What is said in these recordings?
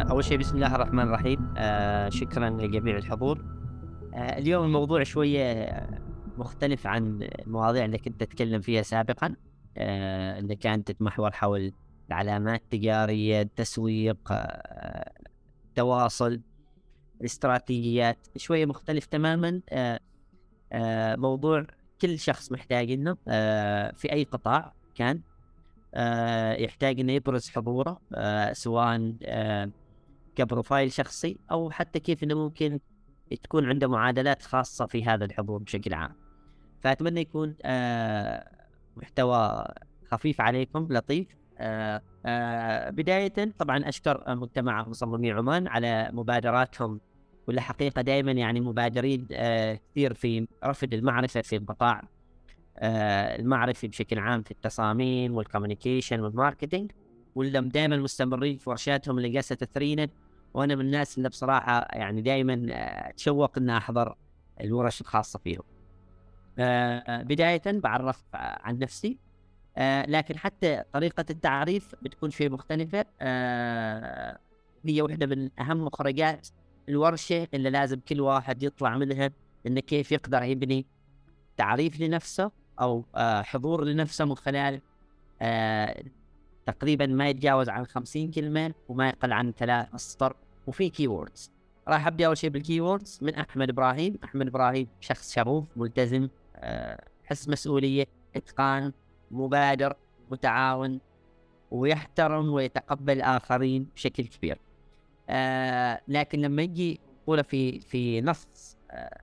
آه، أول شيء بسم الله الرحمن الرحيم. آه، شكرا لجميع الحضور. آه، اليوم الموضوع شوية مختلف عن المواضيع اللي كنت أتكلم فيها سابقا. اللي كانت تتمحور حول العلامات التجارية التسويق التواصل الاستراتيجيات شوية مختلف تماما. موضوع كل شخص محتاج إنه في أي قطاع كان يحتاج إنه يبرز حضوره سواء كبروفايل شخصي أو حتى كيف إنه ممكن تكون عنده معادلات خاصة في هذا الحضور بشكل عام. فأتمنى يكون محتوى خفيف عليكم لطيف. بداية طبعا أشكر مجتمع مصممي عمان على مبادراتهم. والحقيقة حقيقة دائما يعني مبادرين كثير في رفض المعرفة في القطاع آه، المعرفي بشكل عام في التصاميم وال communication وال marketing ولا دائما مستمرين في ورشاتهم اللي جالسة تثرينا وأنا من الناس اللي بصراحة يعني دائما أتشوق إني أحضر الورش الخاصة فيهم. آه، بداية بعرف عن نفسي لكن حتى طريقة التعريف بتكون شيء مختلفة هي واحدة من أهم مخرجات الورشة اللي لازم كل واحد يطلع منها انه كيف يقدر يبني تعريف لنفسه أو آه، حضور لنفسه من خلال آه، تقريبا ما يتجاوز عن 50 كلمة وما يقل عن ثلاث اسطر وفي keywords راح أبدأ أول شيء بال keywords من أحمد إبراهيم. أحمد إبراهيم شخص شغوف ملتزم آه، حس مسؤولية إتقان مبادر متعاون ويحترم ويتقبل الاخرين بشكل كبير. آه لكن لما يجي يقول في في نص آه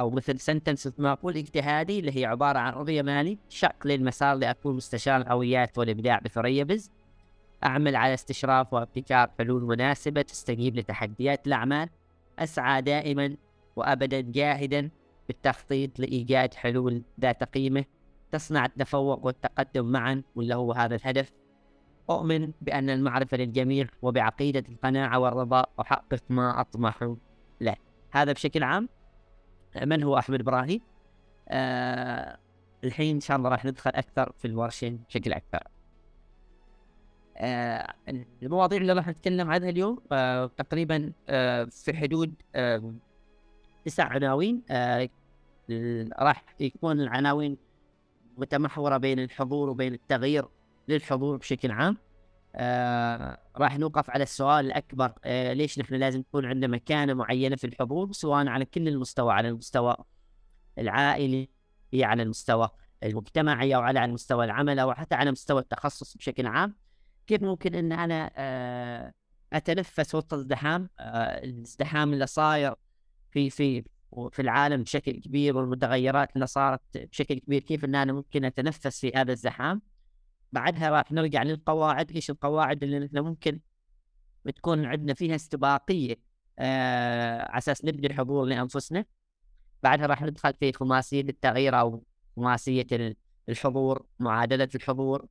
أو مثل سنتنس معقول اجتهادي اللي هي عبارة عن رؤيه مالي شق للمسار لأكون مستشار الهويات والإبداع بثريا بز. أعمل على استشراف وابتكار حلول مناسبة تستجيب لتحديات الأعمال. أسعى دائما وابدا جاهدا بالتخطيط لإيجاد حلول ذات قيمة تصنع التفوق والتقدم معا واللي هو هذا الهدف. أؤمن بأن المعرفة للجميع وبعقيدة القناعة والرضا أحقق ما أطمح له. هذا بشكل عام. من هو أحمد إبراهيم؟ آه الحين إن شاء الله راح ندخل أكثر في الورشه بشكل أكثر. آه المواضيع اللي راح نتكلم عنها اليوم آه تقريبا آه في حدود آه تسع عناوين. آه راح يكون العناوين متمحورة بين الحضور وبين التغيير للحضور بشكل عام. آه راح نوقف على السؤال الأكبر آه ليش نحن لازم يكون عندنا مكانة معينة في الحضور سواء على كل المستوى على المستوى العائلي على المستوى المجتمعي أو على المستوى العمل أو حتى على مستوى التخصص بشكل عام. كيف ممكن أن أنا آه أتنفس وسط الازدحام آه الازدحام اللي صاير في في في العالم بشكل كبير والمتغيرات اللي صارت بشكل كبير كيف إن أنا ممكن أتنفس في هذا الزحام؟ بعدها راح نرجع للقواعد. إيش القواعد اللي نحن ممكن بتكون عندنا فيها استباقية؟ آه على أساس نبني الحضور لأنفسنا. بعدها راح ندخل في خماسية التغيير أو خماسية الحضور معادلة الحضور.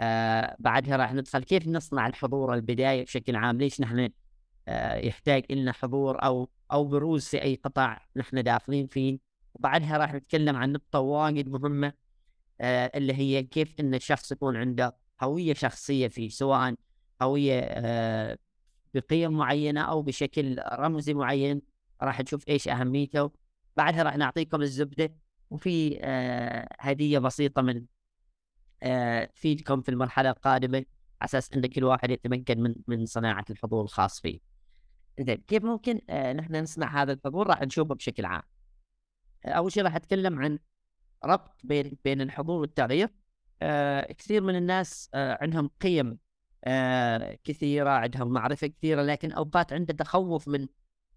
آه بعدها راح ندخل كيف نصنع الحضور البداية بشكل عام؟ ليش نحن آه يحتاج لنا حضور أو أو بروز في أي قطاع نحن داخلين فيه؟ وبعدها راح نتكلم عن نقطة واجد مهمة اللي هي كيف إن الشخص يكون عنده هوية شخصية فيه سواء هوية آه بقيم معينة أو بشكل رمزي معين راح نشوف إيش أهميته بعدها راح نعطيكم الزبدة وفي آه هدية بسيطة من آه فيدكم في المرحلة القادمة على أساس إن كل واحد يتمكن من من صناعة الحضور الخاص فيه. زين كيف ممكن آه نحن نصنع هذا الحضور راح نشوفه بشكل عام. أول شيء راح أتكلم عن ربط بين بين الحضور والتغيير آه كثير من الناس آه عندهم قيم آه كثيرة عندهم معرفة كثيرة لكن أوقات عنده تخوف من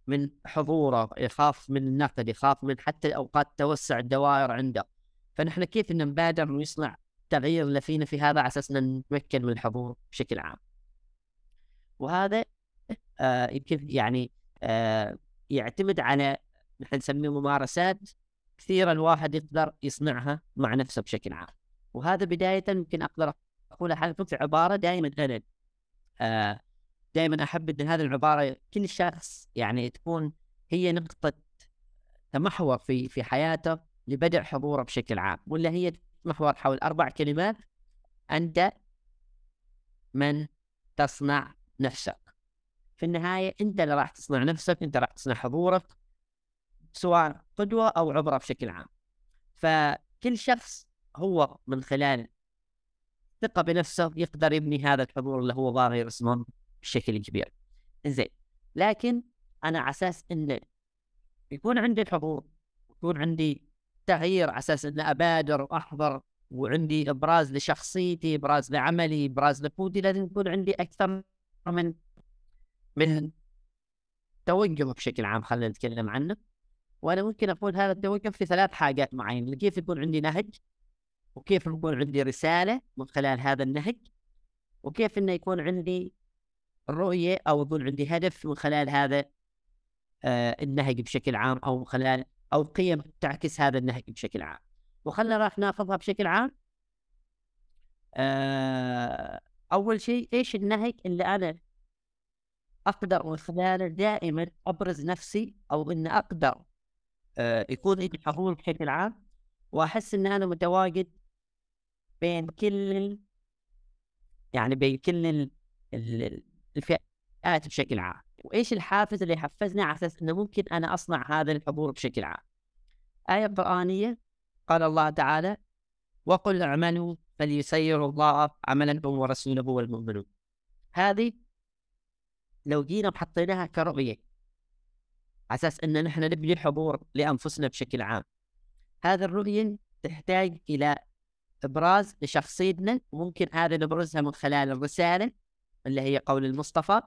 من حضوره يخاف من النقد يخاف من حتى أوقات توسع الدوائر عنده. فنحن كيف نبادر ويصنع تغيير اللي فينا في هذا على أساس نتمكن من الحضور بشكل عام؟ وهذا آه يمكن يعني آه يعتمد على نحن نسميه ممارسات كثيرا الواحد يقدر يصنعها مع نفسه بشكل عام. وهذا بداية يمكن أقدر أقولها حالكم في عبارة دائما أنا آه دائما أحب أن هذه العبارة كل شخص يعني تكون هي نقطة تمحور في في حياته لبدء حضوره بشكل عام ولا هي محور حول أربع كلمات أنت من تصنع نفسك. في النهاية أنت اللي راح تصنع نفسك أنت راح تصنع حضورك سواء قدوة أو عبره بشكل عام. فكل شخص هو من خلال ثقة بنفسه يقدر يبني هذا الحضور اللي هو ظاهر يرسمه بشكل كبير. زين لكن أنا على أساس انه يكون عندي الحضور يكون عندي تغيير على أساس اني أبادر وأحضر وعندي إبراز لشخصيتي إبراز لعملي إبراز لقوتي لازم يكون عندي أكثر من من توجه بشكل عام خلينا نتكلم عنه. وأنا ممكن أقول هذا التوجه في ثلاث حاجات معينة كيف يكون عندي نهج وكيف يكون عندي رسالة من خلال هذا النهج وكيف إنه يكون عندي رؤية أو يكون عندي هدف من خلال هذا آه النهج بشكل عام أو من خلال أو قيم تعكس هذا النهج بشكل عام. وخلنا راح ناخذها بشكل عام. آه أول شيء إيش النهج اللي أنا أقدر من خلاله دائما أبرز نفسي أو ان أقدر يكون عندي حضور بشكل عام وأحس إن أنا متواجد بين كل يعني بين كل الفئات بشكل عام. وإيش الحافز اللي يحفزني على أساس إنه ممكن أنا أصنع هذا الحضور بشكل عام؟ آية قرآنية قال الله تعالى وقل اعملوا فليسير الله عملكم ورسوله والمؤمنون. هذه لو جينا وحطيناها كرؤية أساس أن نحن نبني حضور لأنفسنا بشكل عام. هذا الرؤية تحتاج إلى إبراز لشخصيتنا وممكن هذا نبرزها من خلال الرسالة اللي هي قول المصطفى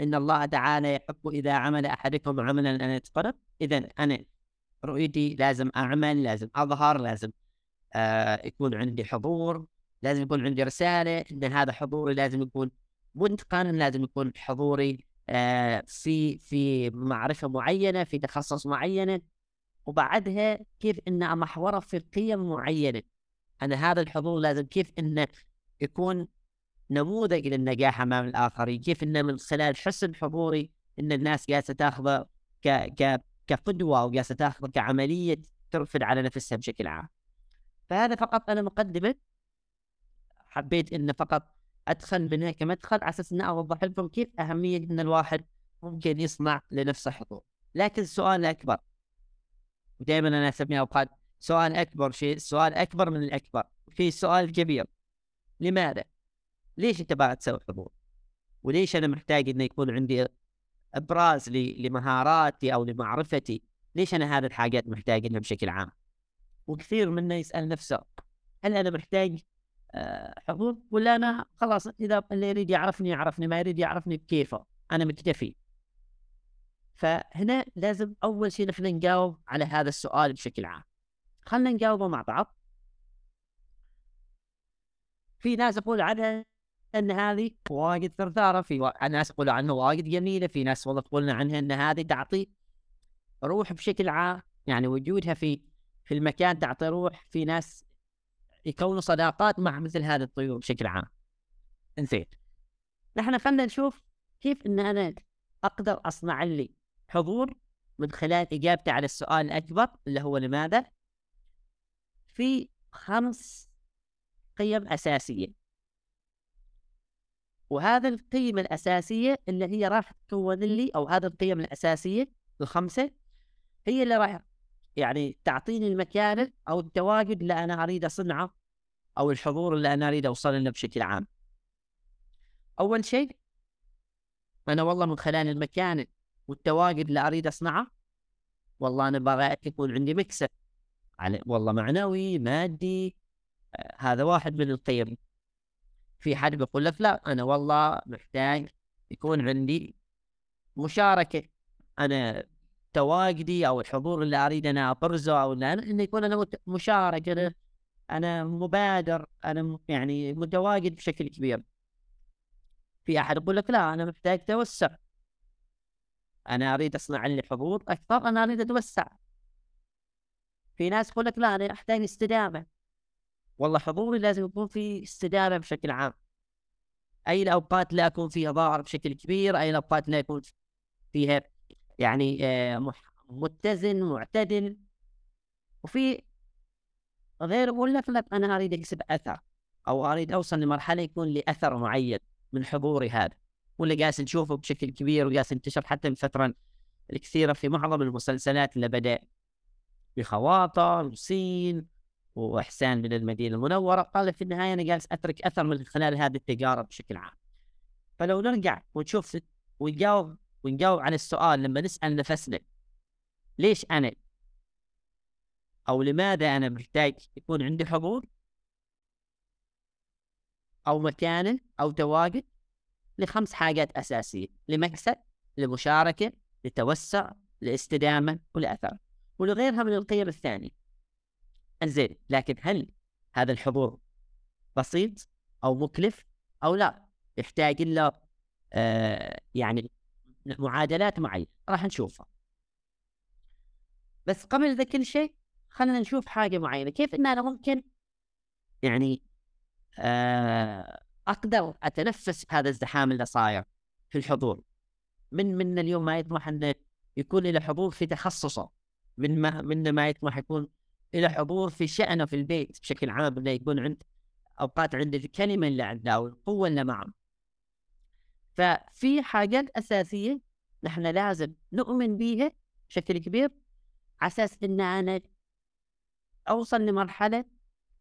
إن الله تعالى يحب إذا عمل أحدكم عملا أن يتقرب. إذا أنا رؤيتي لازم أعمل لازم أظهر لازم آه يكون عندي حضور لازم يكون عندي رسالة إن هذا حضوري لازم يكون متقن لازم يكون حضوري في في معرفة معينة في تخصص معينة وبعدها كيف إن امحوره في قيم معينة. أنا هذا الحضور لازم كيف إنه يكون نموذج للنجاح أمام الآخرين كيف إنه من خلال حسن حضوري إن الناس جالسه تاخذه ك ك كقدوة أو جالسه تاخذه كعملية ترفد على نفسها بشكل عام. فهذا فقط أنا مقدمة. حبيت انه فقط أدخل منها كمدخل على أساس إني أوضح لكم كيف أهمية إن الواحد ممكن يصنع لنفسه حضور لكن السؤال الاكبر ودائما أنا اسميها أوقات سؤال أكبر شيء سؤال أكبر من الأكبر في سؤال كبير لماذا؟ ليش أنت بعد تسوي حضور؟ وليش أنا محتاج إنه يكون عندي أبراز لمهاراتي أو لمعرفتي؟ ليش أنا هذه الحاجات محتاج إنها بشكل عام؟ وكثير منا يسأل نفسه هل أنا محتاج حضور ولا أنا خلاص إذا اللي يريد يعرفني يعرفني ما يريد يعرفني بكيفه. أنا مكتفي. فهنا لازم أول شيء نحن نجاوب على هذا السؤال بشكل عام. خلينا نجاوبه مع بعض. في ناس يقول عنها إن هذه واجد ثرثارة في ناس يقولوا عنها واجد جميلة في ناس والله تقولنا عنها إن هذه تعطي روح بشكل عام يعني وجودها في في المكان تعطي روح. في ناس يكونوا صداقات مع مثل هذه الطيور بشكل عام. إنزين. نحن خلينا نشوف كيف إن أنا أقدر أصنع لي حضور من خلال إجابتي على السؤال الأكبر اللي هو لماذا؟ في خمس قيم أساسية. وهذا القيم الأساسية اللي هي راح تكون لي أو هذه القيم الأساسية الخمسة هي اللي راح يعني تعطيني المكان أو التواجد اللي أنا أريد أصنعه أو الحضور اللي أنا أريد اوصل له بشكل عام. أول شيء أنا والله من خلال المكان والتواجد اللي أريد أصنعه والله أنا أبغى يكون عندي مكسب. على والله معنوي مادي آه هذا واحد من القيم. في حد بيقول لك لا أنا والله محتاج يكون عندي مشاركة. أنا تواجدي أو الحضور اللي أريد أنا أبرزه أو أنا انه يكون أنا مشارك أنا أنا مبادر أنا يعني متواجد بشكل كبير. في أحد يقول لك لا أنا محتاج توسع. أنا أريد أصنع لي حضور أكثر أنا أريد أتوسع. في ناس يقول لك لا أنا أحتاج استدامة. والله حضوري لازم يكون في استدامة بشكل عام. أي الأوقات لا اكون فيها ظاهر بشكل كبير أي الأوقات لا يكون فيها يعني آه، متزن معتدل. وفي غير يقول لك لا أنا أريد أكسب أثر أو أريد أوصل لمرحلة يكون لي أثر معين من حضوري هذا. واللي قاعد نشوفه بشكل كبير وقاعد ينتشر حتى الفترة الكثيرة في معظم المسلسلات اللي بدأ بخواطر وسين وإحسان من المدينة المنورة قال في النهاية أنا جالس أترك أثر من خلال هذه التجارة بشكل عام. فلو نرجع ونشوف ونجاوب ونجاوب على السؤال لما نسأل نفسنا ليش أنا؟ أو لماذا أنا محتاج يكون عندي حضور؟ أو مكانه أو تواجد؟ لخمس حاجات أساسية لمكسب لمشاركة لتوسع لاستدامة ولأثر. ولغيرها من القيم الثانية. إنزين لكن هل هذا الحضور بسيط أو مكلف أو لا؟ يحتاج إلا آه يعني معادلات معينة. راح نشوفها. بس قبل ذا كل شيء خلينا نشوف حاجة معينة. كيف إن أنا ممكن يعني آه أقدر أتنفس هذا الزحام اللي صاير في الحضور؟ من من اليوم ما يطمح أنه يكون له حضور في تخصصه. من ما من ما يطمح يكون له حضور في شأنه في البيت بشكل عام إنه يكون عند أوقات عند الكلمة اللي عنده أو القوه اللي معه. ففي حاجات أساسية نحن لازم نؤمن بيها بشكل كبير على أساس إن أنا أوصل لمرحلة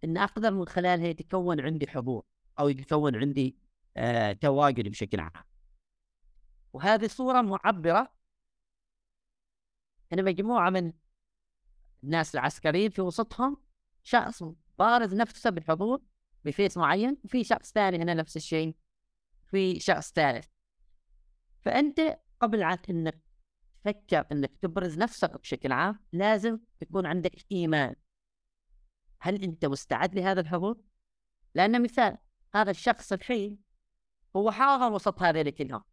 إن أقدر من خلالها يتكون عندي حضور أو يتكون عندي آه تواجد بشكل عام. وهذه صورة معبرة أنا مجموعة من الناس العسكريين في وسطهم شخص بارز نفسه بالحضور بفيس معين وفي شخص ثاني هنا نفس الشيء. في شخص ثالث. فأنت قبل أنك تفكر أنك تبرز نفسك بشكل عام لازم يكون عندك إيمان. هل أنت مستعد لهذا الحضور؟ لأن مثال هذا الشخص الحين هو حاضر وسط هذه كلهم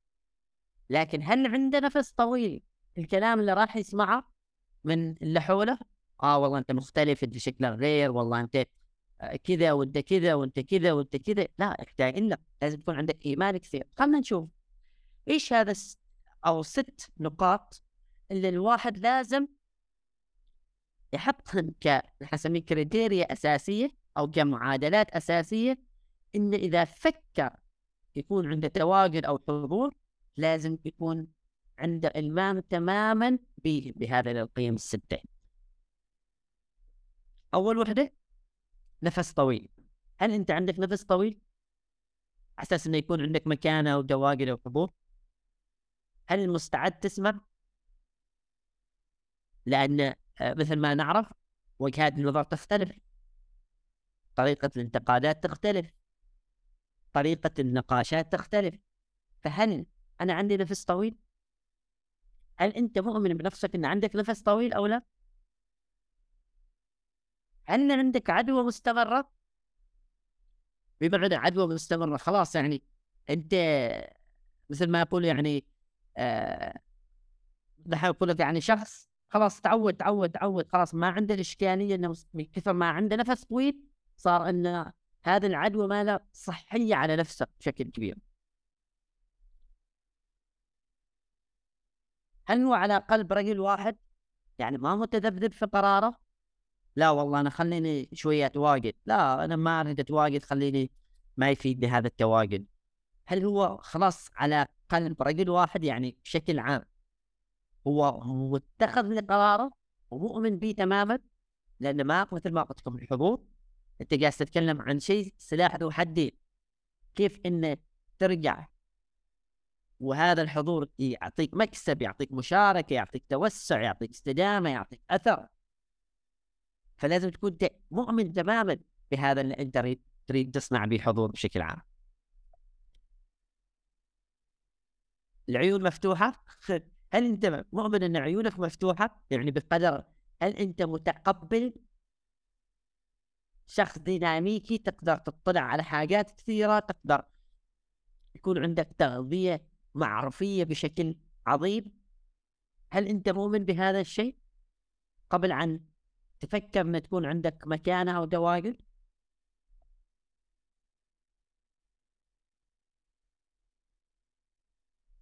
لكن هل عنده نفس طويل الكلام اللي راح يسمعه من اللي حوله؟ آه والله أنت مختلف أنت شكلك غير والله أنت كذا وانت كذا وانت كذا وانت كذا لا يحتاج لك لازم يكون عندك إيمان كثير. خلينا نشوف إيش هذا أو ست نقاط اللي الواحد لازم يحطهم ك نسميه كريتيريا أساسية أو كمعادلات أساسية. ان إذا فكر يكون عنده تواجد أو حضور لازم يكون عنده إلمام تماما بهذه القيم الستة. أول وحدة نفس طويل هل أنت عندك نفس طويل؟ على أساس أنه يكون عندك مكانة ودواقل وحضور؟ هل مستعد تسمع؟ لأن آه، مثل ما نعرف وجهات النظر تختلف طريقة الانتقادات تختلف طريقة النقاشات تختلف فهل أنا عندي نفس طويل؟ هل أنت مؤمن بنفسك إن عندك نفس طويل أو لا؟ هل عندك عدوى مستمرة؟ بمعنى عدوى مستمرة خلاص يعني أنت مثل ما أقول يعني آه أقول لك يعني شخص خلاص تعود تعود تعود خلاص ما عنده الإشكالية إنه من كثر ما عنده نفس طويل صار إن هذه العدوى ما له صحية على نفسه بشكل كبير. هل هو على قلب رجل واحد يعني ما متذبذب في قراره لا والله أنا خليني شوية أتواجد لا أنا ما أريد أتواجد خليني ما يفيدني هذا التواجد. هل هو خلاص على قلب رجل واحد يعني بشكل عام؟ هو هو اتخذ قراره ومؤمن به تماما؟ لأن ما مثل ما قلت لكم الحضور أنت قاعد تتكلم عن شيء سلاح ذو حدين كيف انه ترجع وهذا الحضور يعطيك مكسب يعطيك مشاركة يعطيك توسع يعطيك استدامة يعطيك أثر؟ فلازم تكون مؤمن تماما بهذا اللي أنت تريد تصنع به حضور بشكل عام. العيون مفتوحة؟ هل أنت مؤمن أن عيونك مفتوحة؟ يعني بقدر هل أنت متقبل شخص ديناميكي تقدر تطلع على حاجات كثيرة تقدر يكون عندك تغذية معرفية بشكل عظيم؟ هل أنت مؤمن بهذا الشيء؟ قبل أن تفكر أن تكون عندك مكانة أو دواقل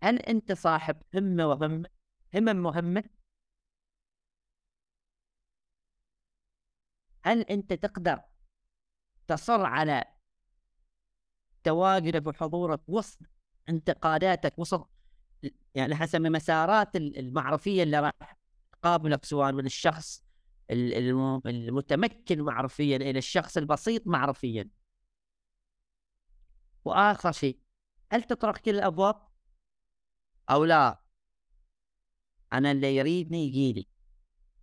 هل أنت صاحب همة وهمة همم مهمة؟ هل أنت تقدر تصر على تواجدك وحضورك وسط انتقاداتك وسط يعني حسب مسارات المعرفيه اللي راح تقابلك سواء من الشخص المتمكن معرفيا إلى الشخص البسيط معرفيا. وآخر شيء هل تطرق كل الأبواب؟ أو لا؟ أنا اللي يريدني يجيلي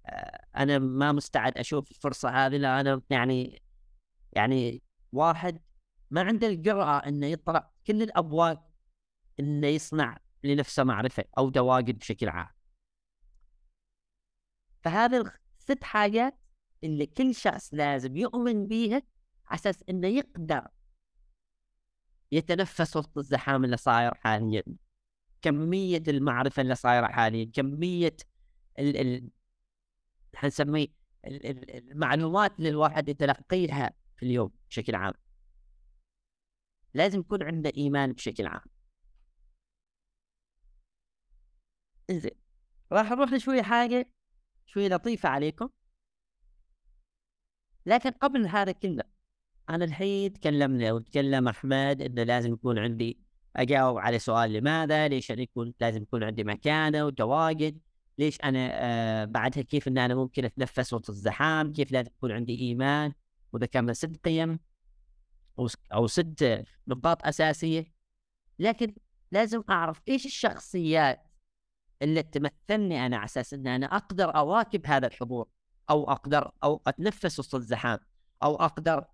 آه، أنا ما مستعد أشوف الفرصة هذه لا أنا يعني يعني واحد ما عنده الجرأة إنه يطرق كل الأبواب إنه يصنع لنفسه معرفة أو دواقد بشكل عام. فهذه الست حاجات اللي كل شخص لازم يؤمن بيها على أساس إنه يقدر يتنفس وسط الزحام اللي صاير حاليا. كمية المعرفة اللي صايرة حاليا كمية ال ال حنسميه المعلومات اللي الواحد يتلقيها في اليوم بشكل عام. لازم يكون عنده إيمان بشكل عام. إنزين راح نروح لشوية حاجة شوية لطيفة عليكم. لكن قبل هذا كله أنا الحين تكلمنا وتكلم أحمد إنه لازم يكون عندي أجاوب على سؤال لماذا؟ ليش أنا يكون لازم يكون عندي مكانة وتواجد؟ ليش أنا آه بعدها كيف إن أنا ممكن أتنفس وسط الزحام؟ كيف لازم يكون عندي إيمان وذكرنا ست قيم أو ست نقاط أساسية؟ لكن لازم أعرف إيش الشخصيات اللي تمثلني أنا على أساس إن أنا أقدر أواكب هذا الحضور أو أقدر أو أتنفس وسط الزحام أو أقدر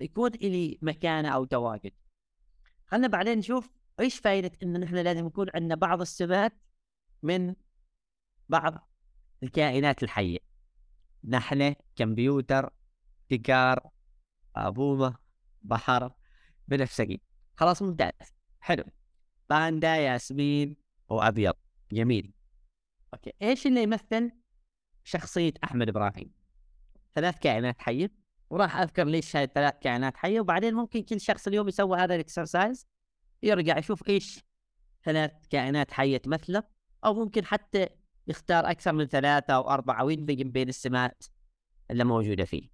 يكون لي مكانة أو تواجد. خلنا بعدين نشوف إيش فائدة إن نحن لازم يكون عندنا بعض السمات من بعض الكائنات الحية. نحلة كمبيوتر تكار أبومة بحر بنفسجي. خلاص ممتاز. حلو. باندا ياسمين وأبيض. جميل. أوكي إيش اللي يمثل شخصية أحمد إبراهيم؟ ثلاث كائنات حية وراح أذكر ليش هاي الثلاث كائنات حية وبعدين ممكن كل شخص اليوم يسوي هذا الاكسرسايز يرجع يشوف إيش ثلاث كائنات حية تمثله أو ممكن حتى يختار أكثر من ثلاثة أو أربعة ويدمج بين السمات اللي موجودة فيه.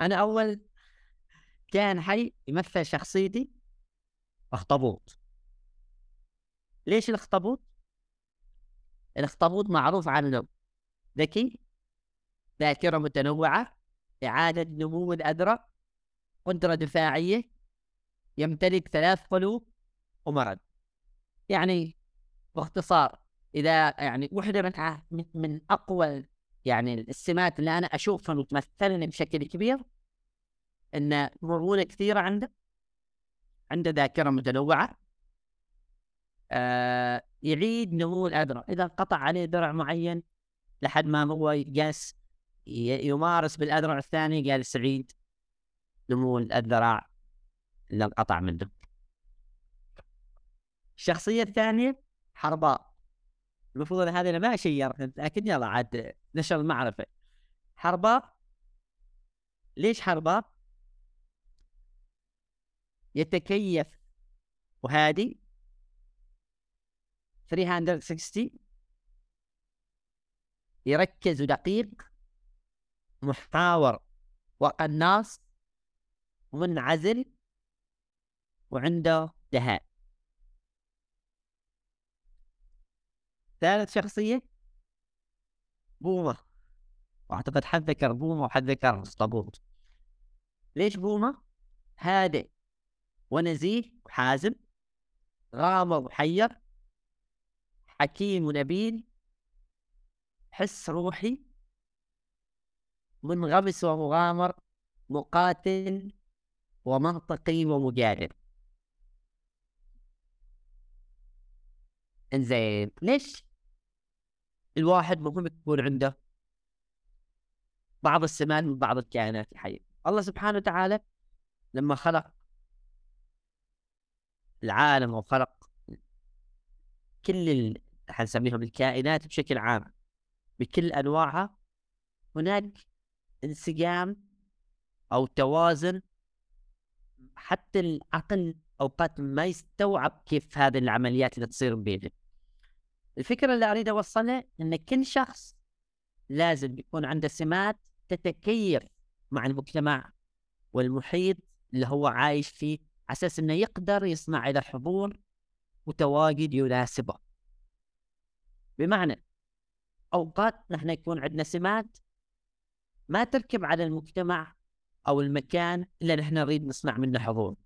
أنا أول كائن حي يمثل شخصيتي أخطبوط. ليش الأخطبوط؟ الأخطبوط معروف عنه ذكي ذاكرة متنوعة إعادة نمو الأذرع قدرة دفاعية يمتلك ثلاث قلوب ومرض يعني باختصار إذا يعني وحدة من من أقوى يعني السمات اللي أنا أشوفها وتمثلني بشكل كبير إن مرونة كثيرة عنده عنده ذاكرة متنوعة آه يعيد نمو الأذرع إذا انقطع عليه ذرع معين لحد ما هو جالس يمارس بالأذرع الثاني جالس يعيد نمو الذراع اللي انقطع منه. الشخصية الثانية حرباء. المفروض إن هذه ما شير لكن يلا عاد نشر المعرفة. حرباء. ليش حرباء؟ يتكيف وهادي. 360 يركز ودقيق محاور وقناص منعزل وعنده دهاء. ثالث شخصية بومة. واعتقد حد ذكر بومة وحد ذكر اسطبوط ليش بومة؟ هادئ ونزيه وحازم غامض وحير حكيم ونبيل حس روحي منغمس ومغامر مقاتل ومنطقي ومجادل إنزين ليش الواحد مهم يكون عنده بعض السمات من بعض الكائنات الحية الله سبحانه وتعالى لما خلق العالم وخلق كل. حنسميهم الكائنات بشكل عام. بكل أنواعها هناك انسجام أو توازن حتى العقل أوقات ما يستوعب كيف هذه العمليات اللي تصير بينهم الفكرة اللي أريد أوصلها أن كل شخص لازم يكون عنده سمات تتكيف مع المجتمع والمحيط اللي هو عايش فيه أساس إنه يقدر يصنع له حضور وتواجد يناسبه. بمعنى أوقات نحن يكون عندنا سمات ما تركب على المجتمع أو المكان إلا نحن نريد نصنع منه حضور.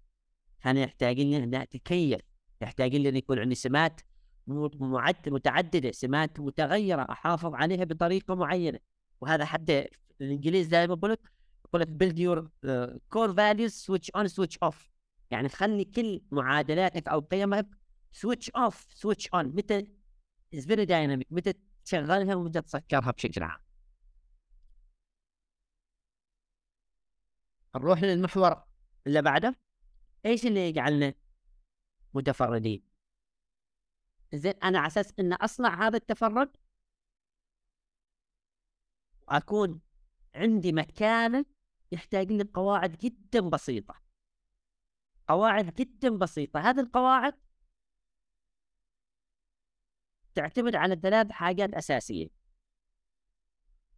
كان يحتاج لنا نتكيف يحتاج لنا يكون عندي سمات متعددة سمات متغيرة أحافظ عليها بطريقة معينة. وهذا حتى الإنجليز دائما يقول لك يقول لك your uh, core values switch on switch off. يعني خلي كل معادلاتك أو قيمك switch off switch on. متى very dynamic. متى تشغلها ومتى تسكرها بشكل عام. نروح للمحور اللي بعده. إيش اللي يجعلنا متفردين زين أنا على أساس ان أصنع هذا التفرد وأكون عندي مكانه يحتاج لي قواعد جدا بسيطة. قواعد جدا بسيطة. هذه القواعد تعتمد على ثلاث حاجات أساسية.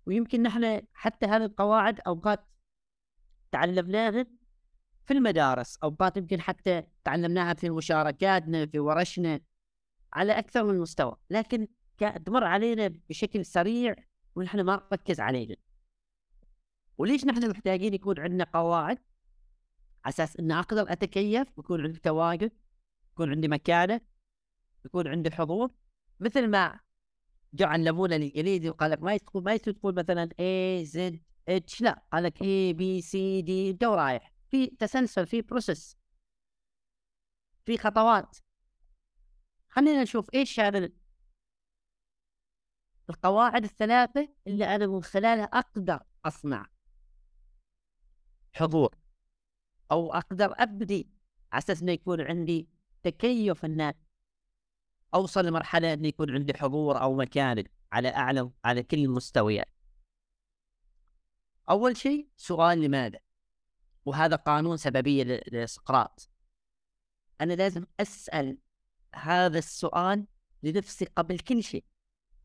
ويمكن نحن حتى هذه القواعد أوقات تعلمناها في المدارس أوقات يمكن حتى تعلمناها في مشاركاتنا في ورشنا على أكثر من مستوى لكن تمر علينا بشكل سريع ونحن ما نركز عليها. وليش نحن محتاجين يكون عندنا قواعد؟ أساس ان أقدر أتكيف ويكون عندي تواجد يكون عندي مكانة يكون عندي حضور. مثل ما جو علمونا الإنجليزي وقال لك ما يتقول ما تقول مثلا A Z H لا قال لك A B C D انت رايح. في تسلسل في process في خطوات. خلينا نشوف إيش هذا القواعد الثلاثة اللي أنا من خلالها أقدر أصنع. حضور. أو أقدر أبدي على أساس إنه يكون عندي تكيف إن أوصل لمرحلة إنه يكون عندي حضور أو مكان على أعلى على كل المستويات. أول شيء سؤال لماذا؟ وهذا قانون سببية لسقراط. أنا لازم أسأل هذا السؤال لنفسي قبل كل شيء.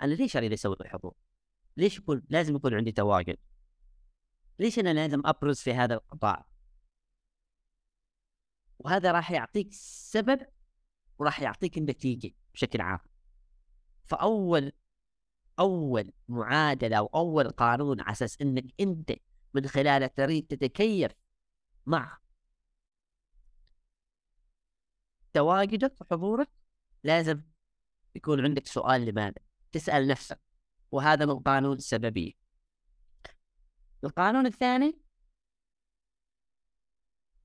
أنا ليش أريد أسوي الحضور؟ ليش يكون لازم يكون عندي تواجد؟ ليش أنا لازم أبرز في هذا القطاع؟ وهذا راح يعطيك سبب وراح يعطيك النتيجه بشكل عام. فأول أول معادلة أو أول قانون على أساس إنك أنت من خلاله تريد تتكيف مع تواجدك وحضورك لازم يكون عندك سؤال لماذا؟ تسأل نفسك وهذا من قانون السببية القانون الثاني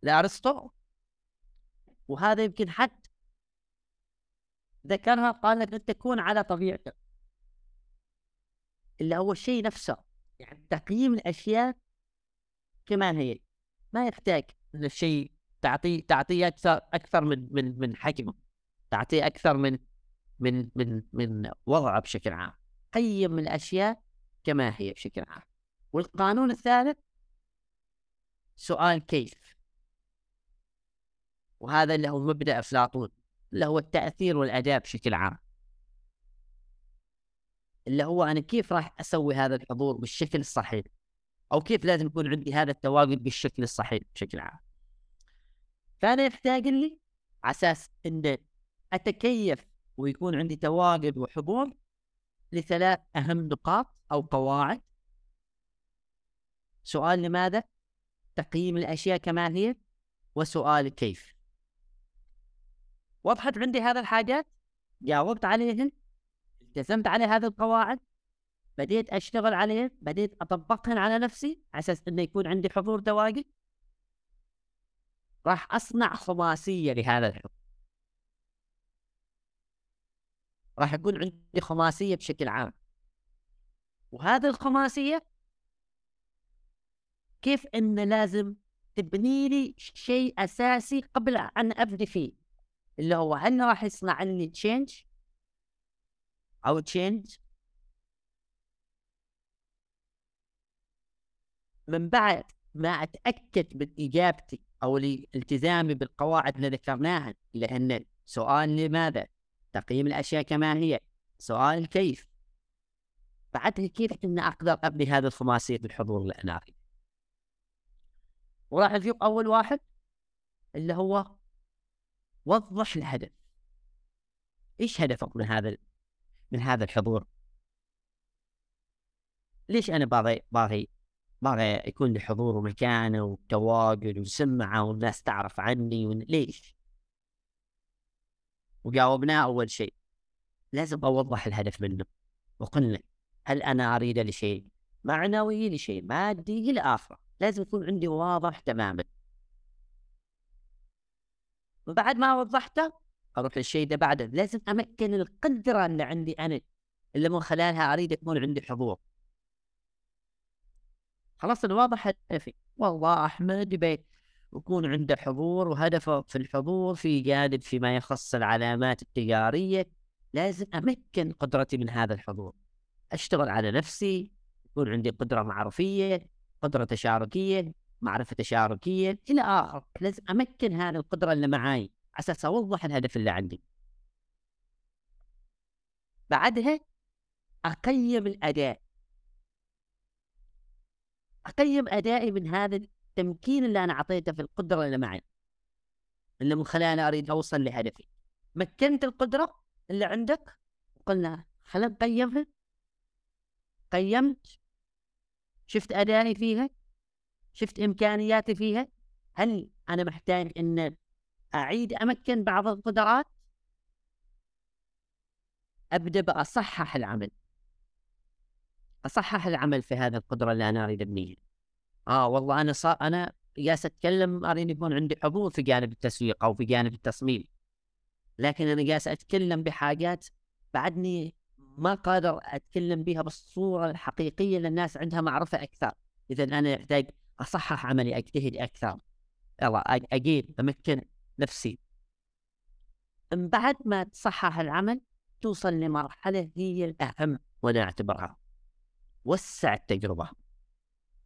لأرسطو وهذا يمكن حد ذكرها قال لك أن تكون على طبيعتك. اللي هو الشيء نفسه يعني تقييم الأشياء كما هي. ما يحتاج ان الشيء تعطيه تعطيه أكثر أكثر من من من حجمه. تعطيه أكثر من من من من وضعه بشكل عام. قيم الأشياء كما هي بشكل عام. والقانون الثالث سؤال كيف؟ وهذا اللي هو مبدأ أفلاطون. اللي هو التأثير والأداء بشكل عام. اللي هو أنا كيف راح أسوي هذا الحضور بالشكل الصحيح؟ أو كيف لازم يكون عندي هذا التواجد بالشكل الصحيح بشكل عام؟ فأنا يحتاج لي على أساس إن أتكيف ويكون عندي تواجد وحضور لثلاث أهم نقاط أو قواعد. سؤال لماذا؟ تقييم الأشياء كما هي وسؤال كيف. وضحت عندي هذه الحاجات جاوبت عليهن التزمت على هذه القواعد بديت أشتغل عليهن بديت أطبقهن على نفسي على أساس أنه يكون عندي حضور تواجد راح أصنع خماسية لهذا الحضور راح يكون عندي خماسية بشكل عام. وهذه الخماسية كيف إن لازم تبني لي شيء أساسي قبل أن ابدي فيه؟ اللي هو هل راح يصنع لي تشينج أو تشينج من بعد ما أتأكد من إجابتي أو الالتزامي بالقواعد اللي ذكرناها لأن سؤال لماذا؟ تقييم الأشياء كما هي. سؤال كيف؟ بعدها كيف أن أقدر أبني هذا الخماسية بالحضور الإناثي وراح نشوف أول واحد اللي هو وضح الهدف. إيش هدفك من هذا من هذا الحضور؟ ليش أنا باغي باغي باغي يكون لي حضور ومكانه وتواجد وسمعة والناس تعرف عني ون... ليش؟ وجاوبناه أول شيء. لازم أوضح الهدف منه. وقلنا هل أنا أريد لشيء معنوي لشيء مادي إلى آخره. لازم يكون عندي واضح تماما. وبعد ما وضحته أروح للشيء ده بعده. لازم أمكن القدرة اللي عندي أنا اللي من خلالها أريد يكون عندي حضور. خلاص الواضح هدفي والله أحمد يبي يكون عنده حضور وهدفه في الحضور في جانب فيما يخص العلامات التجارية. لازم أمكن قدرتي من هذا الحضور. أشتغل على نفسي يكون عندي قدرة معرفيه قدرة تشاركية معرفة تشاركية إلى اخره لازم أمكن هذه القدرة اللي معاي على أساس أوضح الهدف اللي عندي. بعدها أقيم الأداء. أقيم أدائي من هذا التمكين اللي أنا أعطيته في القدرة اللي معي. اللي من خلالها أريد أوصل لهدفي. مكنت القدرة اللي عندك قلنا خلينا نقيمها قيمت. شفت أدائي فيها. شفت إمكانياتي فيها؟ هل أنا محتاج إن أعيد أمكن بعض القدرات؟ أبدأ بأصحح العمل. أصحح العمل في هذه القدرة اللي أنا أريد أبنيها. آه والله أنا صار أنا جالس أتكلم أريد يكون عندي حضور في جانب التسويق أو في جانب التصميم. لكن أنا جالس أتكلم بحاجات بعدني ما قادر أتكلم بها بالصورة الحقيقية للناس عندها معرفة أكثر. اذا أنا أحتاج أصحح عملي أجتهد أكثر. يلا أجيب أمكن نفسي. من بعد ما تصحح العمل توصل لمرحلة هي الأهم وأنا اعتبرها وسع التجربة.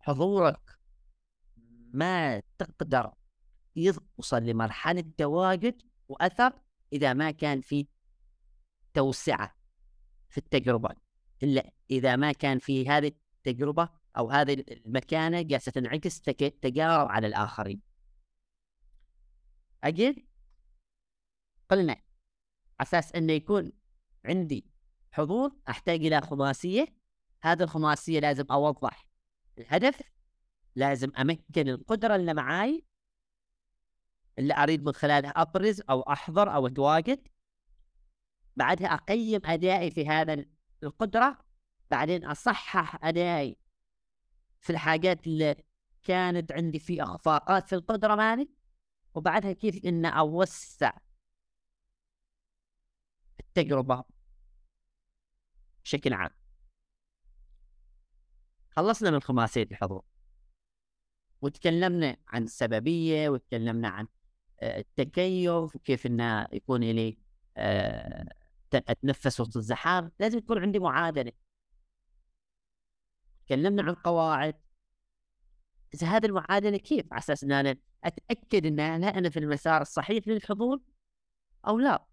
حضورك ما تقدر. يوصل لمرحلة تواجد وأثر إذا ما كان في توسعة في التجربة. إلا إذا ما كان في هذه التجربة أو هذه المكانة جالسة تنعكس تجارب على الآخرين. أجل قلنا أساس أنه يكون عندي حضور أحتاج إلى خماسية. هذه الخماسية لازم أوضح الهدف لازم أمكن القدرة اللي معاي. اللي أريد من خلالها أبرز أو أحضر أو أتواجد. بعدها أقيم أدائي في هذا القدرة. بعدين أصحح أدائي في الحاجات اللي كانت عندي في اخفاقات في القدرة مالي وبعدها كيف ان أوسع التجربة بشكل عام. خلصنا من خماسية الحضور. وتكلمنا عن السببية وتكلمنا عن آه، التكيف وكيف إنه يكون لي آه، أتنفس وسط الزحام. لازم يكون عندي معادلة. تكلمنا عن قواعد إذا هذه المعادلة كيف على أساس أن أنا أتأكد أن أنا, أنا في المسار الصحيح للحضور أو لا؟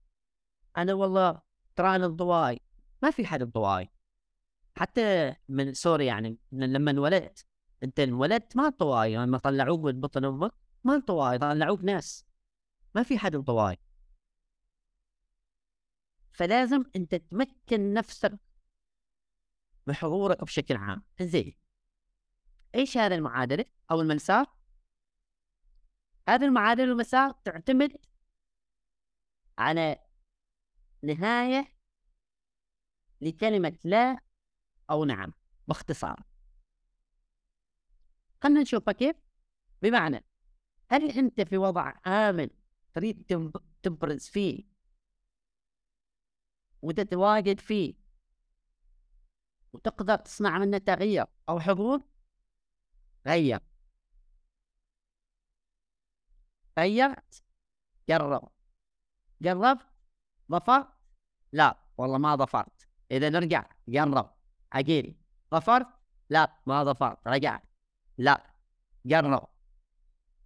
أنا والله ترى أنا انطوائي ما في حد انطوائي حتى من سوري يعني لما انولدت. أنت انولدت ما انطوائي لما طلعوك من بطن أمك ما انطوائي طلعوك ناس. ما في حد انطوائي فلازم أنت تمكن نفسك بحضورك بشكل عام زين إيش هذه المعادلة أو المسار؟ هذه المعادلة والمسار تعتمد على نهاية لكلمة لا أو نعم باختصار. خلنا نشوفها كيف. بمعنى هل أنت في وضع آمن تريد تبرز فيه وتتواجد فيه وتقدر تصنع منه تغيير أو حضور غير. غيرت؟ جرب. جربت؟ ظفرت؟ لا. والله ما ظفرت. إذا نرجع. جرب. عقيل ظفرت؟ لا. ما ظفرت. رجعت لا. قرب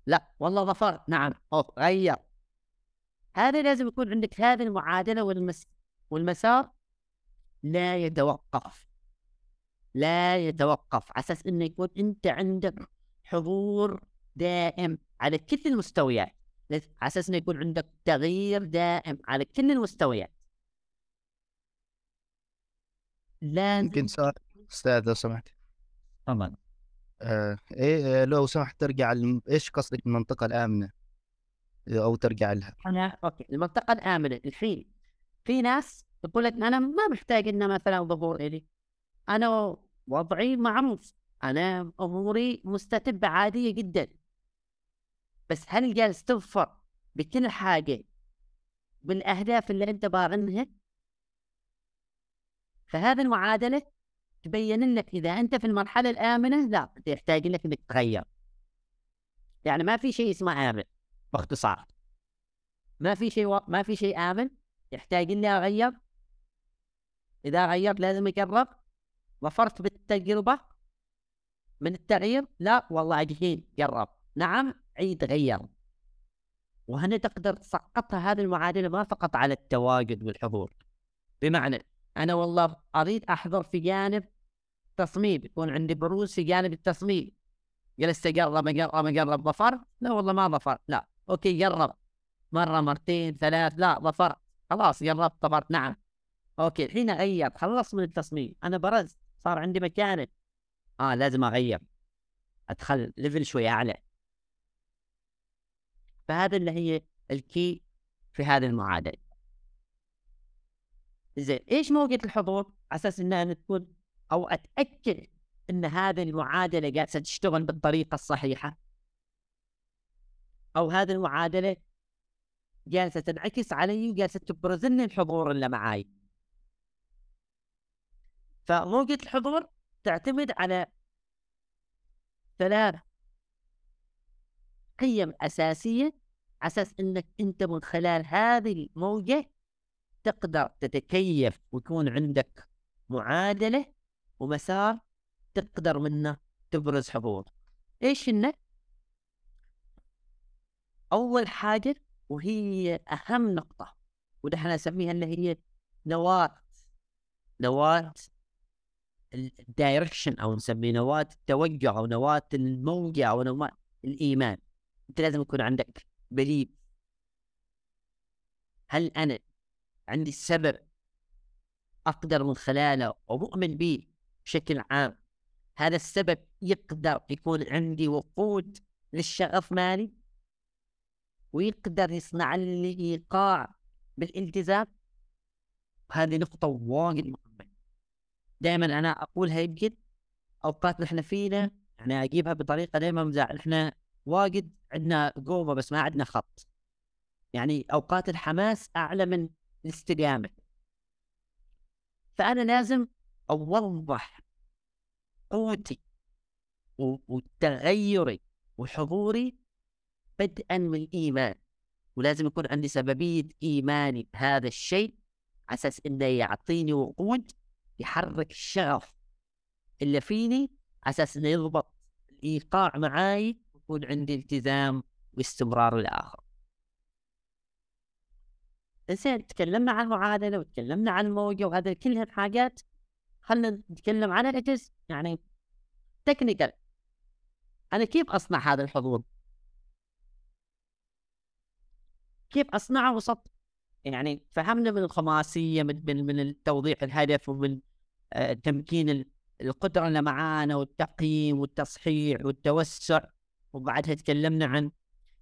لا. والله ظفرت. نعم. أوه غير. هذا لازم يكون عندك هذه المعادلة والمس... والمسار لا يتوقف. لا يتوقف على أساس إنه يكون أنت عندك حضور دائم على كل المستويات على أساس إنه يكون عندك تغيير دائم على كل المستويات. لازم يمكن سؤال أستاذ لو سمحت. طبعا آه إيه لو سمحت ترجع الم... إيش قصدك بالمنطقة الآمنة؟ أو ترجع لها؟ أنا أوكي المنطقة الآمنة الحين في ناس تقول لك أنا ما محتاج انه مثلا ظهور إلي. أنا وضعي معروف أنا أموري مستتبة عادية جدا. بس هل جالس تظفر بكل حاجة بالاهداف اللي أنت باغنها فهذه المعادلة تبين لك إذا أنت في المرحلة الآمنة لا انت يحتاج لك إنك تغير يعني ما في شيء اسمه آمن باختصار. ما في شيء و... ما في شيء آمن يحتاج إني أغير. إذا غيرت لازم اجرب ظفرت بالتجربة من التغيير؟ لا والله الحين جرب. نعم عيد غير وهنا تقدر تسقطها هذه المعادلة ما فقط على التواجد والحضور. بمعنى أنا والله أريد أحضر في جانب تصميم يكون عندي بروز في جانب التصميم. جلست أقرب أقرب أقرب ظفر لا والله ما ظفر لا. okay جرب مرة مرتين ثلاث لا ظفرت. خلاص جربت طبعت نعم. okay الحين أغير خلص من التصميم. أنا برزت. صار عندي مكانة. آه لازم أغير. أدخل level شوي أعلى. فهذا اللي هي ال key في هذه المعادلة. زين إيش موقع الحضور؟ على أساس إنها تكون أو أتأكد إن هذه المعادلة جالسه تشتغل بالطريقة الصحيحة. أو هذه المعادلة جالسه تنعكس علي وجالسه تبرز لي الحضور اللي معاي. فموجة الحضور تعتمد على ثلاث قيم أساسية أساس أنك أنت من خلال هذه الموجة تقدر تتكيف ويكون عندك معادلة ومسار تقدر منه تبرز حضور إيش انه أول حاجة وهي أهم نقطة وده نسميها اللي هي نواة. نواة الدايركشن أو نسميه نواة التوجه أو نواة الموجة أو نواة الإيمان. أنت لازم يكون عندك بليف هل أنا عندي سبب أقدر من خلاله ومؤمن به بشكل عام؟ هذا السبب يقدر يكون عندي وقود للشغف مالي؟ ويقدر يصنع لي إيقاع بالالتزام؟ هذه نقطة واجد دائما أنا اقولها يمكن أوقات نحن فينا يعني أجيبها بطريقة دائما مزاح إحنا واجد عندنا قوة بس ما عندنا خط. يعني أوقات الحماس أعلى من الاستدامة. فأنا لازم أوضح قوتي وتغيري وحضوري بدءا من الإيمان. ولازم يكون عندي سببية إيماني بهذا الشيء على أساس إنه يعطيني وقود يحرك الشغف اللي فيني على أساس إنه يضبط الإيقاع معاي ويكون عندي التزام واستمرار للآخر زين تكلمنا عن المعادلة وتكلمنا عن الموجة وهذا كلها حاجات خلينا نتكلم عن الإجز يعني تكنيكال أنا كيف أصنع هذا الحضور؟ كيف أصنعه وسط يعني فهمنا من الخماسية من من, توضيح الهدف ومن آه تمكين القدرة اللي معانا والتقييم والتصحيح والتوسع. وبعدها تكلمنا عن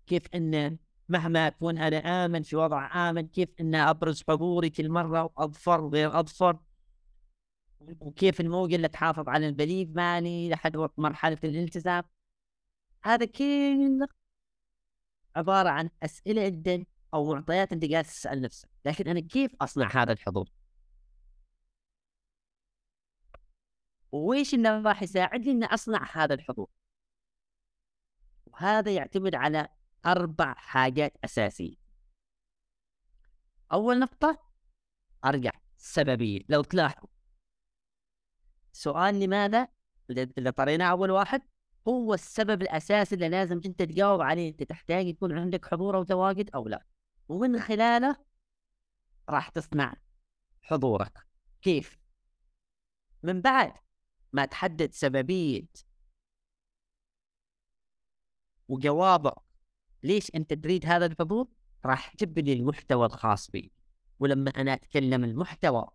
كيف أن مهما أكون أنا آمن في وضع آمن كيف أن أبرز حضوري كل مرة وأظفر غير أظفر. وكيف الموجة اللي تحافظ على البليف مالي لحد وقت مرحلة الالتزام. هذا كله عبارة عن أسئلة جدا أو معطيات أنت جالس تسأل نفسك لكن أنا كيف أصنع هذا الحضور؟ وإيش اللي راح يساعدني أني أصنع هذا الحضور؟ وهذا يعتمد على أربع حاجات أساسية. أول نقطة أرجع السببية لو تلاحظوا سؤال لماذا؟ اللي طريناه أول واحد هو السبب الأساسي اللي لازم أنت تجاوب عليه أنت تحتاج يكون عندك حضور أو تواجد أو لا. ومن خلاله راح تصنع حضورك. كيف؟ من بعد ما تحدد سببية وجوابك ليش أنت تريد هذا الحضور راح تبني المحتوى الخاص بي. ولما أنا أتكلم المحتوى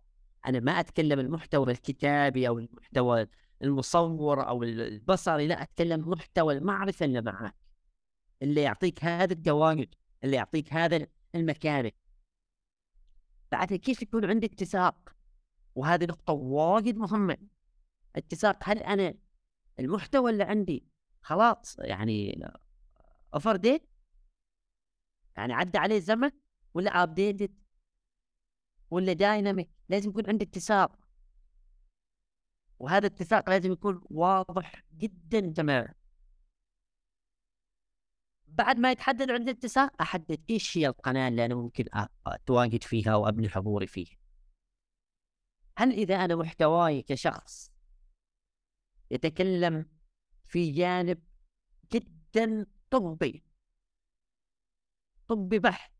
أنا ما أتكلم المحتوى الكتابي أو المحتوى المصور أو البصري لا أتكلم محتوى المعرفة اللي معك اللي يعطيك هذا التواجد اللي يعطيك هذا المكانة. بعد كيف يكون عندي اتساق؟ وهذه نقطة واجد مهمة. اتساق هل أنا المحتوى اللي عندي خلاص يعني over date يعني عدى عليه زمن ولا updated ولا دايناميك لازم يكون عندي اتساق. وهذا الاتساق لازم يكون واضح جدا تماما بعد ما يتحدد عندي اتساق أحدد إيش هي القناة اللي أنا ممكن أتواجد فيها وأبني حضوري فيها. هل إذا أنا محتواي كشخص يتكلم في جانب جدا طبي طبي بحت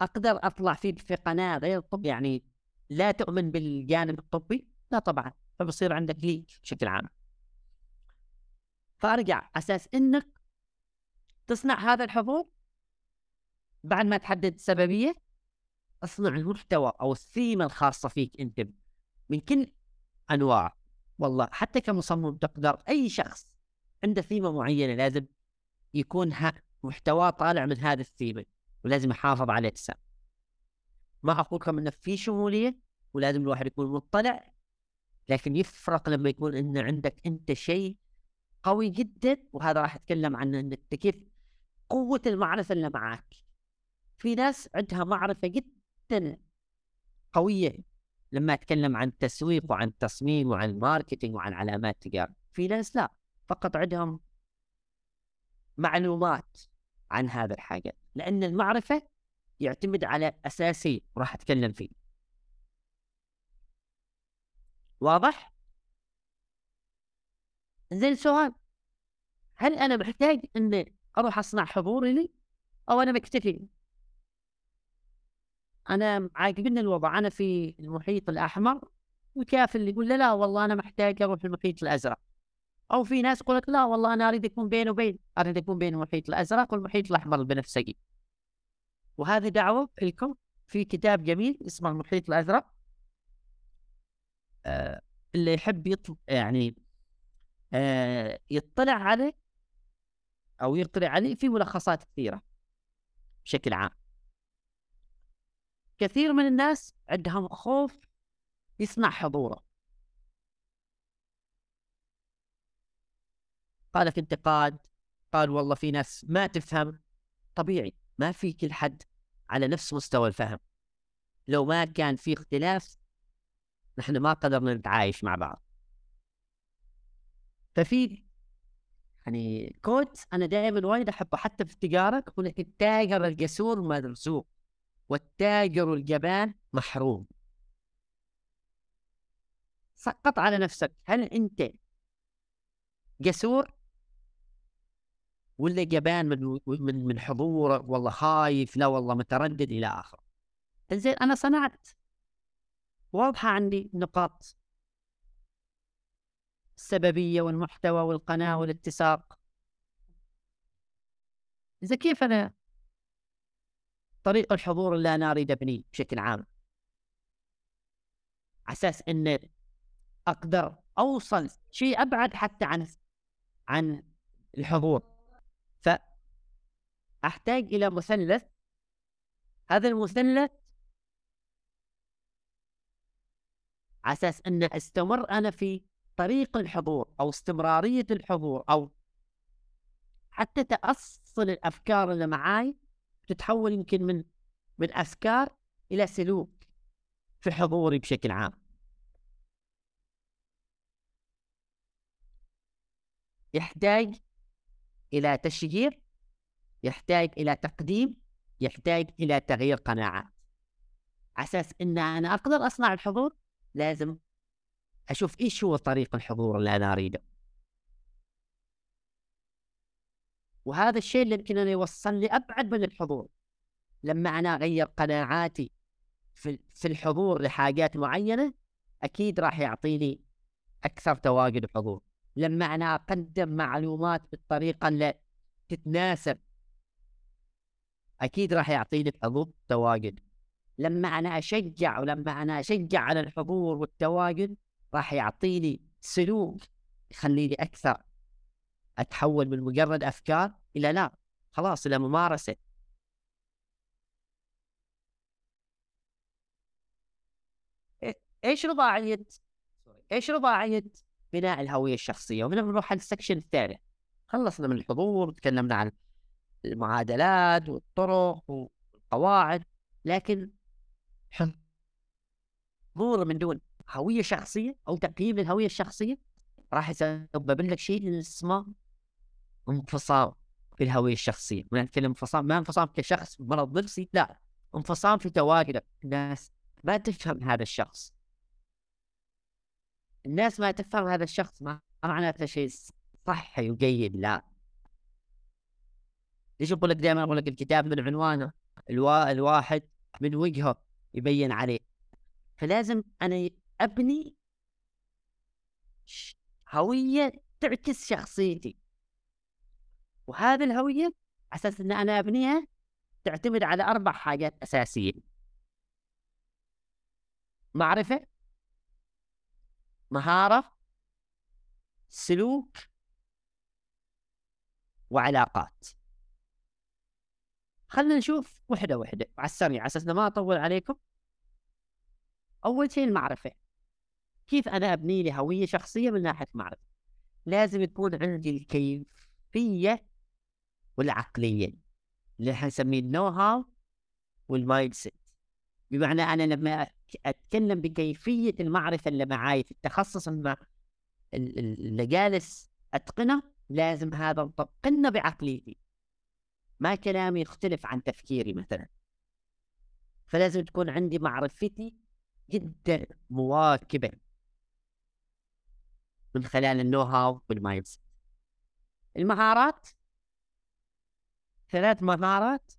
أقدر أطلع فيه في قناة غير طب يعني لا تؤمن بالجانب الطبي؟ لا طبعا فبصير عندك ليك بشكل عام. فأرجع أساس إنك تصنع هذا الحضور بعد ما تحدد السببيه أصنع المحتوى أو الثيمة الخاصة فيك أنت من كل أنواع. والله حتى كمصمم تقدر أي شخص عنده ثيمة معينة لازم يكون محتواه طالع من هذه الثيمة ولازم يحافظ على اجسام ما أقول لكم إنه في شمولية ولازم الواحد يكون مطلع لكن يفرق لما يكون إن عندك أنت شيء قوي جدا وهذا راح أتكلم عنه إنك كيف قوة المعرفة اللي معك في ناس عندها معرفة جدا قوية لما أتكلم عن التسويق وعن التصميم وعن الماركتينج وعن علامات تجارة. في ناس لا فقط عندهم معلومات عن هذا الحاجة لأن المعرفة يعتمد على أساسي وراح أتكلم فيه. واضح؟ زين سؤال. هل أنا محتاج أني أروح أصنع حضور لي أو أنا مكتفي؟ أنا عاجبني الوضع أنا في المحيط الأحمر وكافي اللي يقول لا والله أنا محتاج أروح المحيط الأزرق. أو في ناس لك لا والله أنا أريد اكون بين وبين أريد اكون بين المحيط الأزرق والمحيط الأحمر البنفسجي وهذه دعوة لكم في كتاب جميل اسمه المحيط الأزرق. آه اللي يحب يطلع يعني آه يطلع عليه أو يطلع عليه في ملخصات كثيرة بشكل عام. كثير من الناس عندهم خوف يصنع حضوره. قالك انتقاد قال والله في ناس ما تفهم. طبيعي ما في كل حد على نفس مستوى الفهم. لو ما كان في اختلاف نحن ما قدرنا نتعايش مع بعض. ففي يعني كوت أنا دائما وايد أحبه حتى في التجارة يقول لك التاجر الجسور مرزوق والتاجر الجبان محروم. سقط على نفسك هل أنت جسور ولا جبان من من من حضوره؟ والله خايف لا والله متردد إلى آخره. زين أنا صنعت واضحة عندي نقاط. السببية والمحتوى والقناة والاتساق. إذا كيف أنا؟ طريق الحضور اللي أنا أريد أبنيه بشكل عام. على أساس إن أقدر أوصل شيء أبعد حتى عن عن الحضور. فأحتاج إلى مثلث. هذا المثلث على أساس أن أستمر أنا في طريق الحضور أو استمرارية الحضور أو حتى تأصل الأفكار اللي معاي تتحول يمكن من من أفكار إلى سلوك في حضوري بشكل عام. يحتاج إلى تشجيع يحتاج إلى تقديم يحتاج إلى تغيير قناعات. أساس إن أنا أقدر أصنع الحضور لازم أشوف إيش هو طريق الحضور اللي أنا أريده؟ وهذا الشيء اللي يمكن أن يوصلني أبعد من الحضور. لما أنا أغير قناعاتي في في الحضور لحاجات معينة أكيد راح يعطيني أكثر تواجد حضور لما أنا أقدم معلومات بالطريقة اللي تتناسب أكيد راح يعطيني حضور تواجد. لما أنا أشجع ولما أنا أشجع على الحضور والتواجد راح يعطيني سلوك يخليني أكثر أتحول من مجرد أفكار إلى لا خلاص إلى ممارسة. إيش رضاعيه إيش رضاعيه بناء الهوية الشخصية. وهنا بنروح على السكشن الثالث خلصنا من الحضور تكلمنا عن المعادلات والطرق والقواعد لكن حضور من دون. هوية شخصية أو تقييم للهوية الشخصية راح يسبب لك شيء اسمه انفصام في الهوية الشخصية. من نتكلم انفصام ما انفصام كشخص مرض نفسي لا انفصام في تواجدك الناس ما تفهم هذا الشخص. الناس ما تفهم هذا الشخص ما معناته شيء صحي وجيد لا. ليش أقول لك دائما؟ أقول لك الكتاب من عنوانه الوا... الواحد من وجهه يبين عليه. فلازم أنا أبني هوية تعكس شخصيتي. وهذه الهوية أساس إن أنا أبنيها تعتمد على أربع حاجات أساسية. معرفة مهارة سلوك وعلاقات. خلينا نشوف وحدة وحدة. على السريع على أساس ما أطول عليكم. أول شيء المعرفة. كيف أنا أبني لي هوية شخصية من ناحية معرفه لازم يكون عندي الكيفية والعقلية اللي إحنا نسميه ال know how وال mindset بمعنى أنا لما أتكلم بكيفية المعرفة اللي معاي في التخصص اللي جالس أتقنه لازم هذا نطبقنه بعقليتي. ما كلامي يختلف عن تفكيري مثلا. فلازم تكون عندي معرفتي جدا مواكبة من خلال النو هاو والمايند المهارات ثلاث مهارات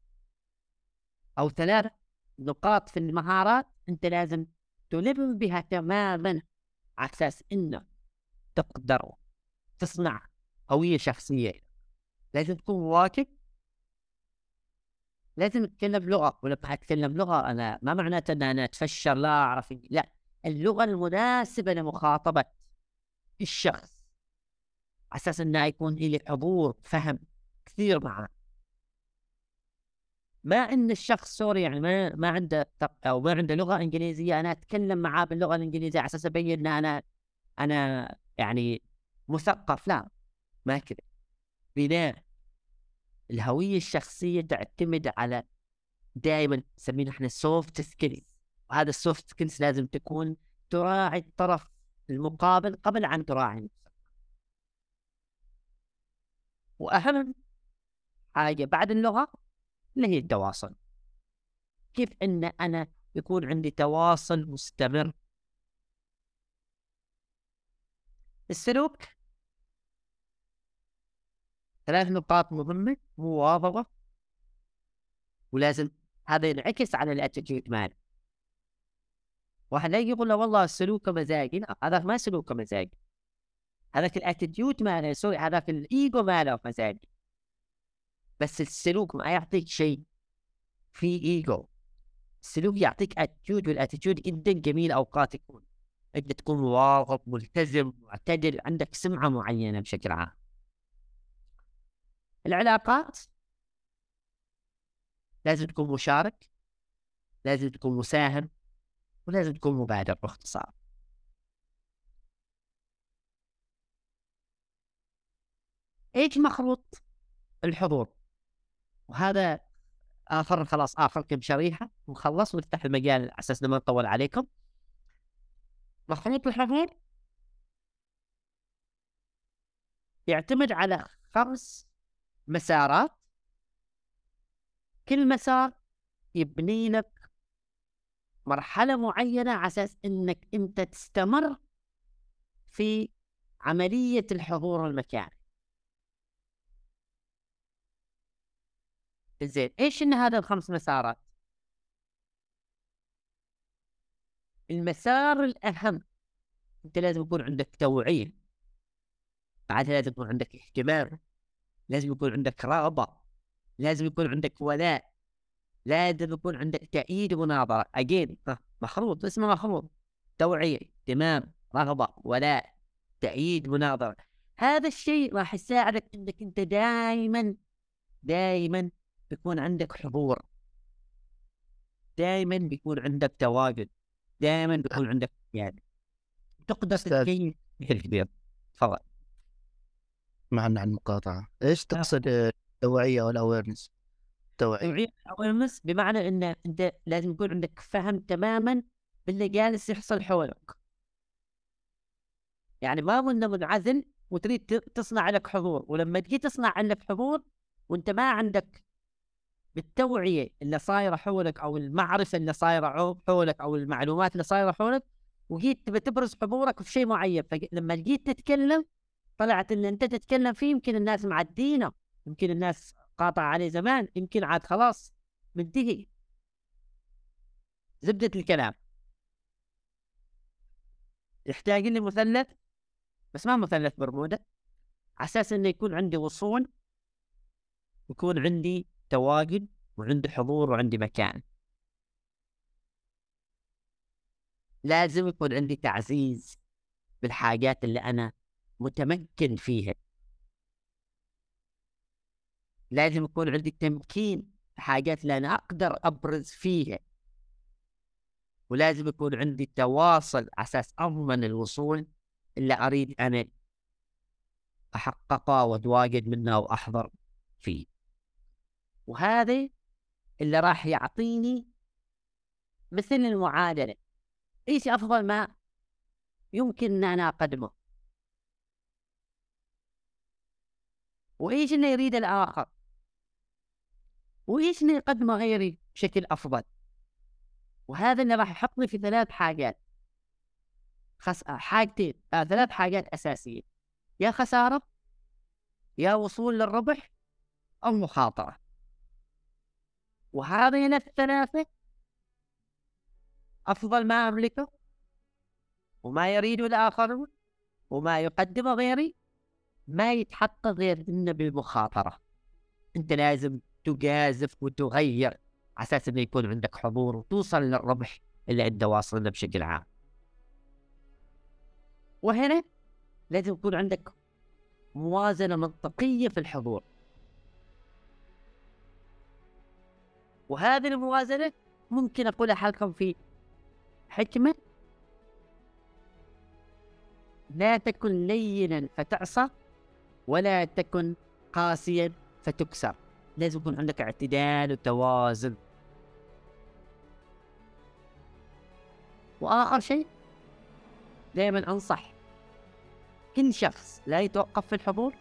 أو ثلاث نقاط في المهارات أنت لازم تلم بها تماما على أساس إنه تقدر تصنع هويه شخصية. لازم تكون مواكب لازم أتكلم لغة. ولما أتكلم لغة أنا ما معناته إن أنا أتفشر لا أعرف. لا اللغة المناسبة لمخاطبة. الشخص على أساس انه يكون لي حضور فهم كثير معه ما إن الشخص سوري يعني ما ما عنده أو ما عنده لغة إنجليزية أنا أتكلم معاه باللغة الإنجليزية على أساس أبين إن أنا أنا يعني مثقف لا ما كذا بناء الهوية الشخصية تعتمد على دائما نسميه إحنا soft skills وهذا ال soft skills لازم تكون تراعي الطرف المقابل قبل ان تراعي نفسك. وأهم حاجة بعد اللغة اللي هي التواصل. كيف إن أنا يكون عندي تواصل مستمر. السلوك. ثلاث نقاط مهمة مواظبة ولازم هذا ينعكس على الاتيتيود مال واحد لا يقول له والله السلوك مزاجي. لا هذاك ما سلوكه مزاجي. هذاك ال attitude ماله sorry هذاك الايجو ماله مزاجي. بس السلوك ما يعطيك شيء. في ايجو السلوك يعطيك attitude وال attitude جدا جميل أوقات يكون. أنت تكون مواظب ملتزم معتدل عندك سمعة معينة بشكل عام. العلاقات. لازم تكون مشارك. لازم تكون مساهم. ولازم تكون مبادر باختصار إيش مخروط الحضور؟ وهذا آخر خلاص آخر كم شريحة ونخلص ونفتح المجال على أساس ما نطول عليكم. مخروط الحضور؟ يعتمد على خمس مسارات. كل مسار يبني لك مرحلة معينة على أساس أنك أنت تستمر في عملية الحضور المكاني. زين إيش إن هذا الخمس مسارات؟ المسار الأهم أنت لازم يكون عندك توعية بعدها لازم يكون عندك اهتمام لازم يكون عندك رغبة لازم يكون عندك ولاء. لازم يكون عندك تأييد ومناظرة. أجين مخروط اسمه مخروط توعية اهتمام رغبة ولاء تأييد مناظرة. هذا الشيء راح يساعدك إنك أنت دائما دائما بيكون عندك حضور. دائما بيكون عندك تواجد. دائما بيكون عندك يعني. تقدر تتكيف بشكل كبير. تفضل. معنا عن المقاطعة. إيش تقصد التوعية وال awareness توعية awareness بمعنى إن أنت لازم يكون عندك فهم تماما باللي جالس يحصل حولك. يعني ما قلنا منعزل وتريد تصنع لك حضور ولما تجي تصنع لك حضور وأنت ما عندك بالتوعية اللي صايرة حولك أو المعرفة اللي صايرة حولك أو المعلومات اللي صايرة حولك وجيت تبى تبرز حضورك في شيء معين. فلما جيت تتكلم طلعت إن أنت تتكلم فيه يمكن الناس معدينه يمكن الناس قاطع عليه زمان يمكن عاد خلاص منتهي. زبدة الكلام. يحتاج لي مثلث بس ما مثلث برمودا على أساس إنه يكون عندي وصول يكون عندي تواجد وعندي حضور وعندي مكان. لازم يكون عندي تعزيز بالحاجات اللي أنا متمكن فيها. لازم يكون عندي تمكين حاجات اللي أنا أقدر أبرز فيها. ولازم يكون عندي تواصل أساس أضمن الوصول اللي أريد أنا أحققه واتواجد منه واحضر فيه. وهذا اللي راح يعطيني مثل المعادلة. إيش أفضل ما يمكن أن أنا أقدمه؟ وإيش اللي يريد الآخر؟ وايش اللي يقدمه غيري بشكل أفضل. وهذا اللي راح يحطني في ثلاث حاجات. خس... حاجتين آه ثلاث حاجات أساسية. يا خسارة يا وصول للربح أو مخاطرة. وهذين الثلاثة أفضل ما أملكه وما يريد الآخرون وما يقدم غيري ما يتحقق غير إنه بالمخاطرة. أنت لازم تجازف وتغير على أساس إنه يكون عندك حضور وتوصل للربح اللي أنت واصل له بشكل عام. وهنا لازم يكون عندك موازنة منطقية في الحضور. وهذه الموازنة ممكن أقولها لكم في حكمة لا تكن لينا فتعصى ولا تكن قاسيا فتكسر. لازم يكون عندك اعتدال وتوازن. وآخر شيء دائما أنصح كل شخص لا يتوقف في الحضور.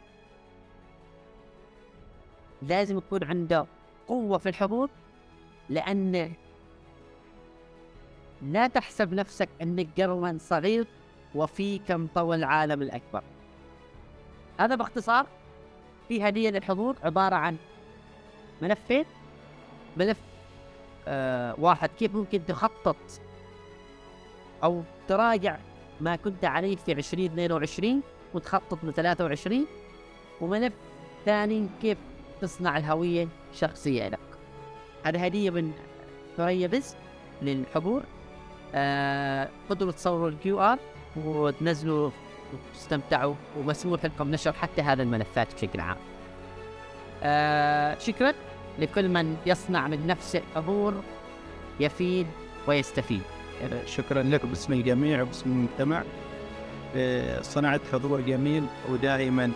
لازم يكون عنده قوة في الحضور لأن لا تحسب نفسك أنك قرما صغير وفيك انطوى العالم الأكبر. هذا باختصار في هدية للحضور عبارة عن ملفين ملف آه واحد كيف ممكن تخطط؟ أو تراجع ما كنت عليه في 2022 وتخطط ل 23 وملف ثاني كيف تصنع الهوية الشخصية لك؟ هذه هدية من ثريا بس للحضور. آه قدروا تصوروا ال QR وتنزلوا وتستمتعوا ومسموح لكم نشر حتى هذا الملفات بشكل عام. آه شكرا. لكل من يصنع من نفسه حضور يفيد ويستفيد. شكرا لك باسم الجميع وباسم المجتمع. آه، صنعت حضور جميل ودائما.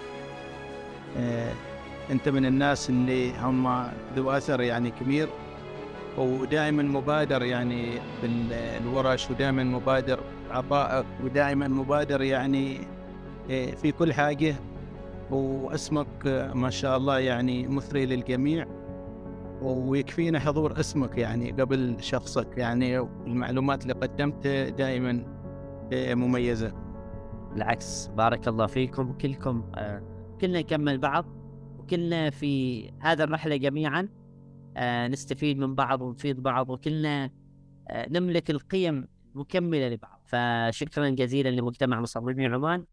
آه، أنت من الناس اللي هم ذو أثر يعني كبير ودائما مبادر يعني بالورش ودائما مبادر عطائك ودائما مبادر يعني آه، في كل حاجة. واسمك ما شاء الله يعني مثري للجميع. ويكفينا حضور اسمك يعني قبل شخصك يعني المعلومات اللي قدمتها دائما آه، مميزة. بالعكس بارك الله فيكم كلكم. آه، كلنا نكمل بعض وكلنا في هذا الرحلة جميعا. آه، نستفيد من بعض ونفيد بعض وكلنا نملك القيم مكملة لبعض. فشكرا جزيلا لمجتمع مصممي عمان.